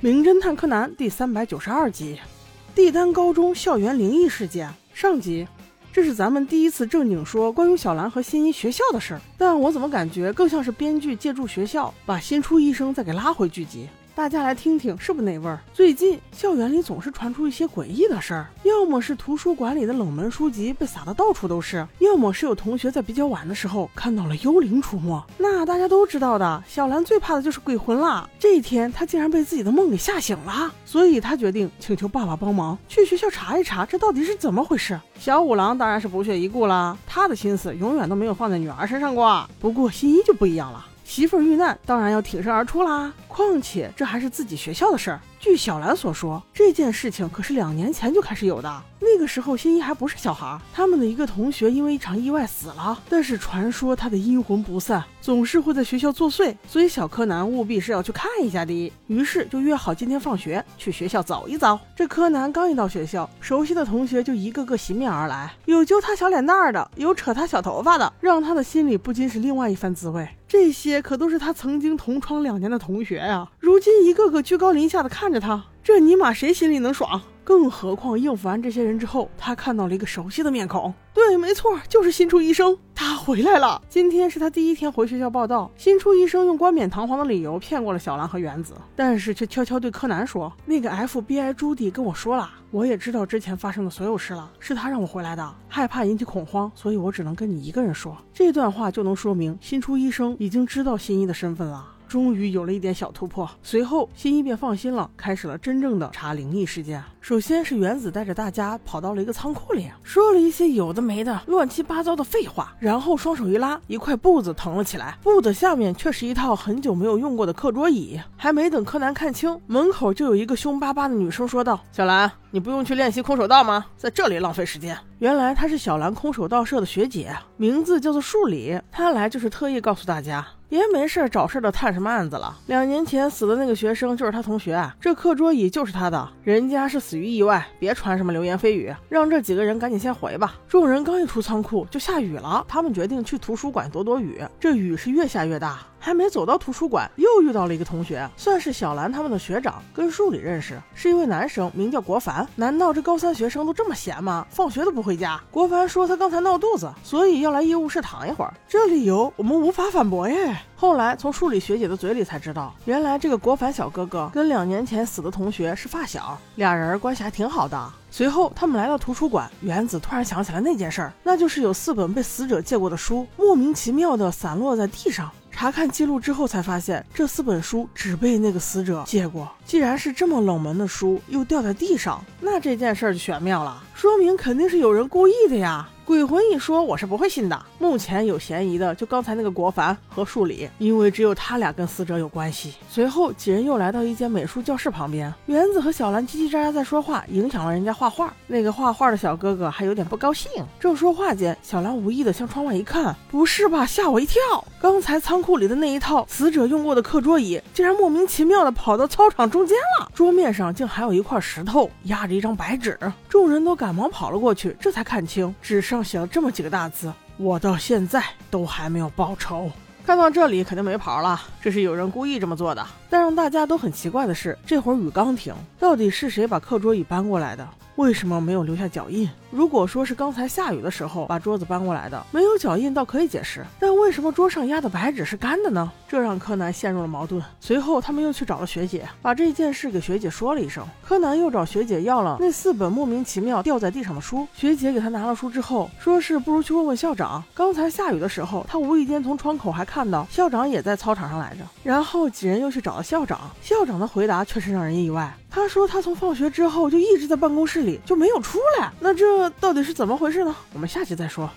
名侦探柯南第三百九十二集：帝丹高中校园灵异事件上集。这是咱们第一次正经说关于小兰和新一学校的事儿，但我怎么感觉更像是编剧借助学校把新出医生再给拉回剧集。大家来听听，是不是那味儿？最近校园里总是传出一些诡异的事儿，要么是图书馆里的冷门书籍被撒得到处都是，要么是有同学在比较晚的时候看到了幽灵出没。那大家都知道的，小兰最怕的就是鬼魂啦。这一天，她竟然被自己的梦给吓醒了，所以她决定请求爸爸帮忙去学校查一查，这到底是怎么回事。小五郎当然是不屑一顾了，他的心思永远都没有放在女儿身上过。不过新一就不一样了。媳妇儿遇难，当然要挺身而出啦。况且这还是自己学校的事儿。据小兰所说，这件事情可是两年前就开始有的。那个时候，新一还不是小孩，他们的一个同学因为一场意外死了。但是传说他的阴魂不散，总是会在学校作祟，所以小柯南务必是要去看一下的。于是就约好今天放学去学校走一遭。这柯南刚一到学校，熟悉的同学就一个个席面而来，有揪他小脸蛋儿的，有扯他小头发的，让他的心里不禁是另外一番滋味。这些可都是他曾经同窗两年的同学呀，如今一个个居高临下的看着他，这尼玛谁心里能爽？更何况应付完这些人之后，他看到了一个熟悉的面孔。对，没错，就是新出医生，他回来了。今天是他第一天回学校报道。新出医生用冠冕堂皇的理由骗过了小兰和原子，但是却悄悄对柯南说：“那个 FBI 朱迪跟我说了，我也知道之前发生的所有事了，是他让我回来的，害怕引起恐慌，所以我只能跟你一个人说。”这段话就能说明新出医生已经知道新一的身份了。终于有了一点小突破，随后新一便放心了，开始了真正的查灵异事件。首先是原子带着大家跑到了一个仓库里，说了一些有的没的、乱七八糟的废话，然后双手一拉，一块布子腾了起来，布的下面却是一套很久没有用过的课桌椅。还没等柯南看清，门口就有一个凶巴巴的女生说道：“小兰，你不用去练习空手道吗？在这里浪费时间。”原来她是小兰空手道社的学姐，名字叫做树里。她来就是特意告诉大家。别没事找事的探什么案子了？两年前死的那个学生就是她同学，这课桌椅就是他的，人家是死于意外，别传什么流言蜚语，让这几个人赶紧先回吧。众人刚一出仓库就下雨了，他们决定去图书馆躲躲雨。这雨是越下越大。还没走到图书馆，又遇到了一个同学，算是小兰他们的学长，跟树里认识，是一位男生，名叫国凡。难道这高三学生都这么闲吗？放学都不回家？国凡说他刚才闹肚子，所以要来医务室躺一会儿。这理由我们无法反驳耶。后来从树里学姐的嘴里才知道，原来这个国凡小哥哥跟两年前死的同学是发小，俩人关系还挺好的。随后他们来到图书馆，原子突然想起来那件事儿，那就是有四本被死者借过的书，莫名其妙的散落在地上。查看记录之后，才发现这四本书只被那个死者借过。既然是这么冷门的书，又掉在地上，那这件事就玄妙了，说明肯定是有人故意的呀。鬼魂一说，我是不会信的。目前有嫌疑的就刚才那个国凡和树里，因为只有他俩跟死者有关系。随后几人又来到一间美术教室旁边，园子和小兰叽叽喳喳在说话，影响了人家画画。那个画画的小哥哥还有点不高兴。正说话间，小兰无意的向窗外一看，不是吧？吓我一跳！刚才仓库里的那一套死者用过的课桌椅，竟然莫名其妙的跑到操场中间了。桌面上竟还有一块石头压着一张白纸。众人都赶忙跑了过去，这才看清纸上。上写了这么几个大字，我到现在都还没有报仇。看到这里肯定没跑了，这是有人故意这么做的。但让大家都很奇怪的是，这会儿雨刚停，到底是谁把课桌椅搬过来的？为什么没有留下脚印？如果说是刚才下雨的时候把桌子搬过来的，没有脚印倒可以解释。但为什么桌上压的白纸是干的呢？这让柯南陷入了矛盾。随后他们又去找了学姐，把这件事给学姐说了一声。柯南又找学姐要了那四本莫名其妙掉在地上的书。学姐给他拿了书之后，说是不如去问问校长。刚才下雨的时候，他无意间从窗口还看到校长也在操场上来着。然后几人又去找了校长，校长的回答却是让人意外。他说他从放学之后就一直在办公室里，就没有出来。那这到底是怎么回事呢？我们下期再说。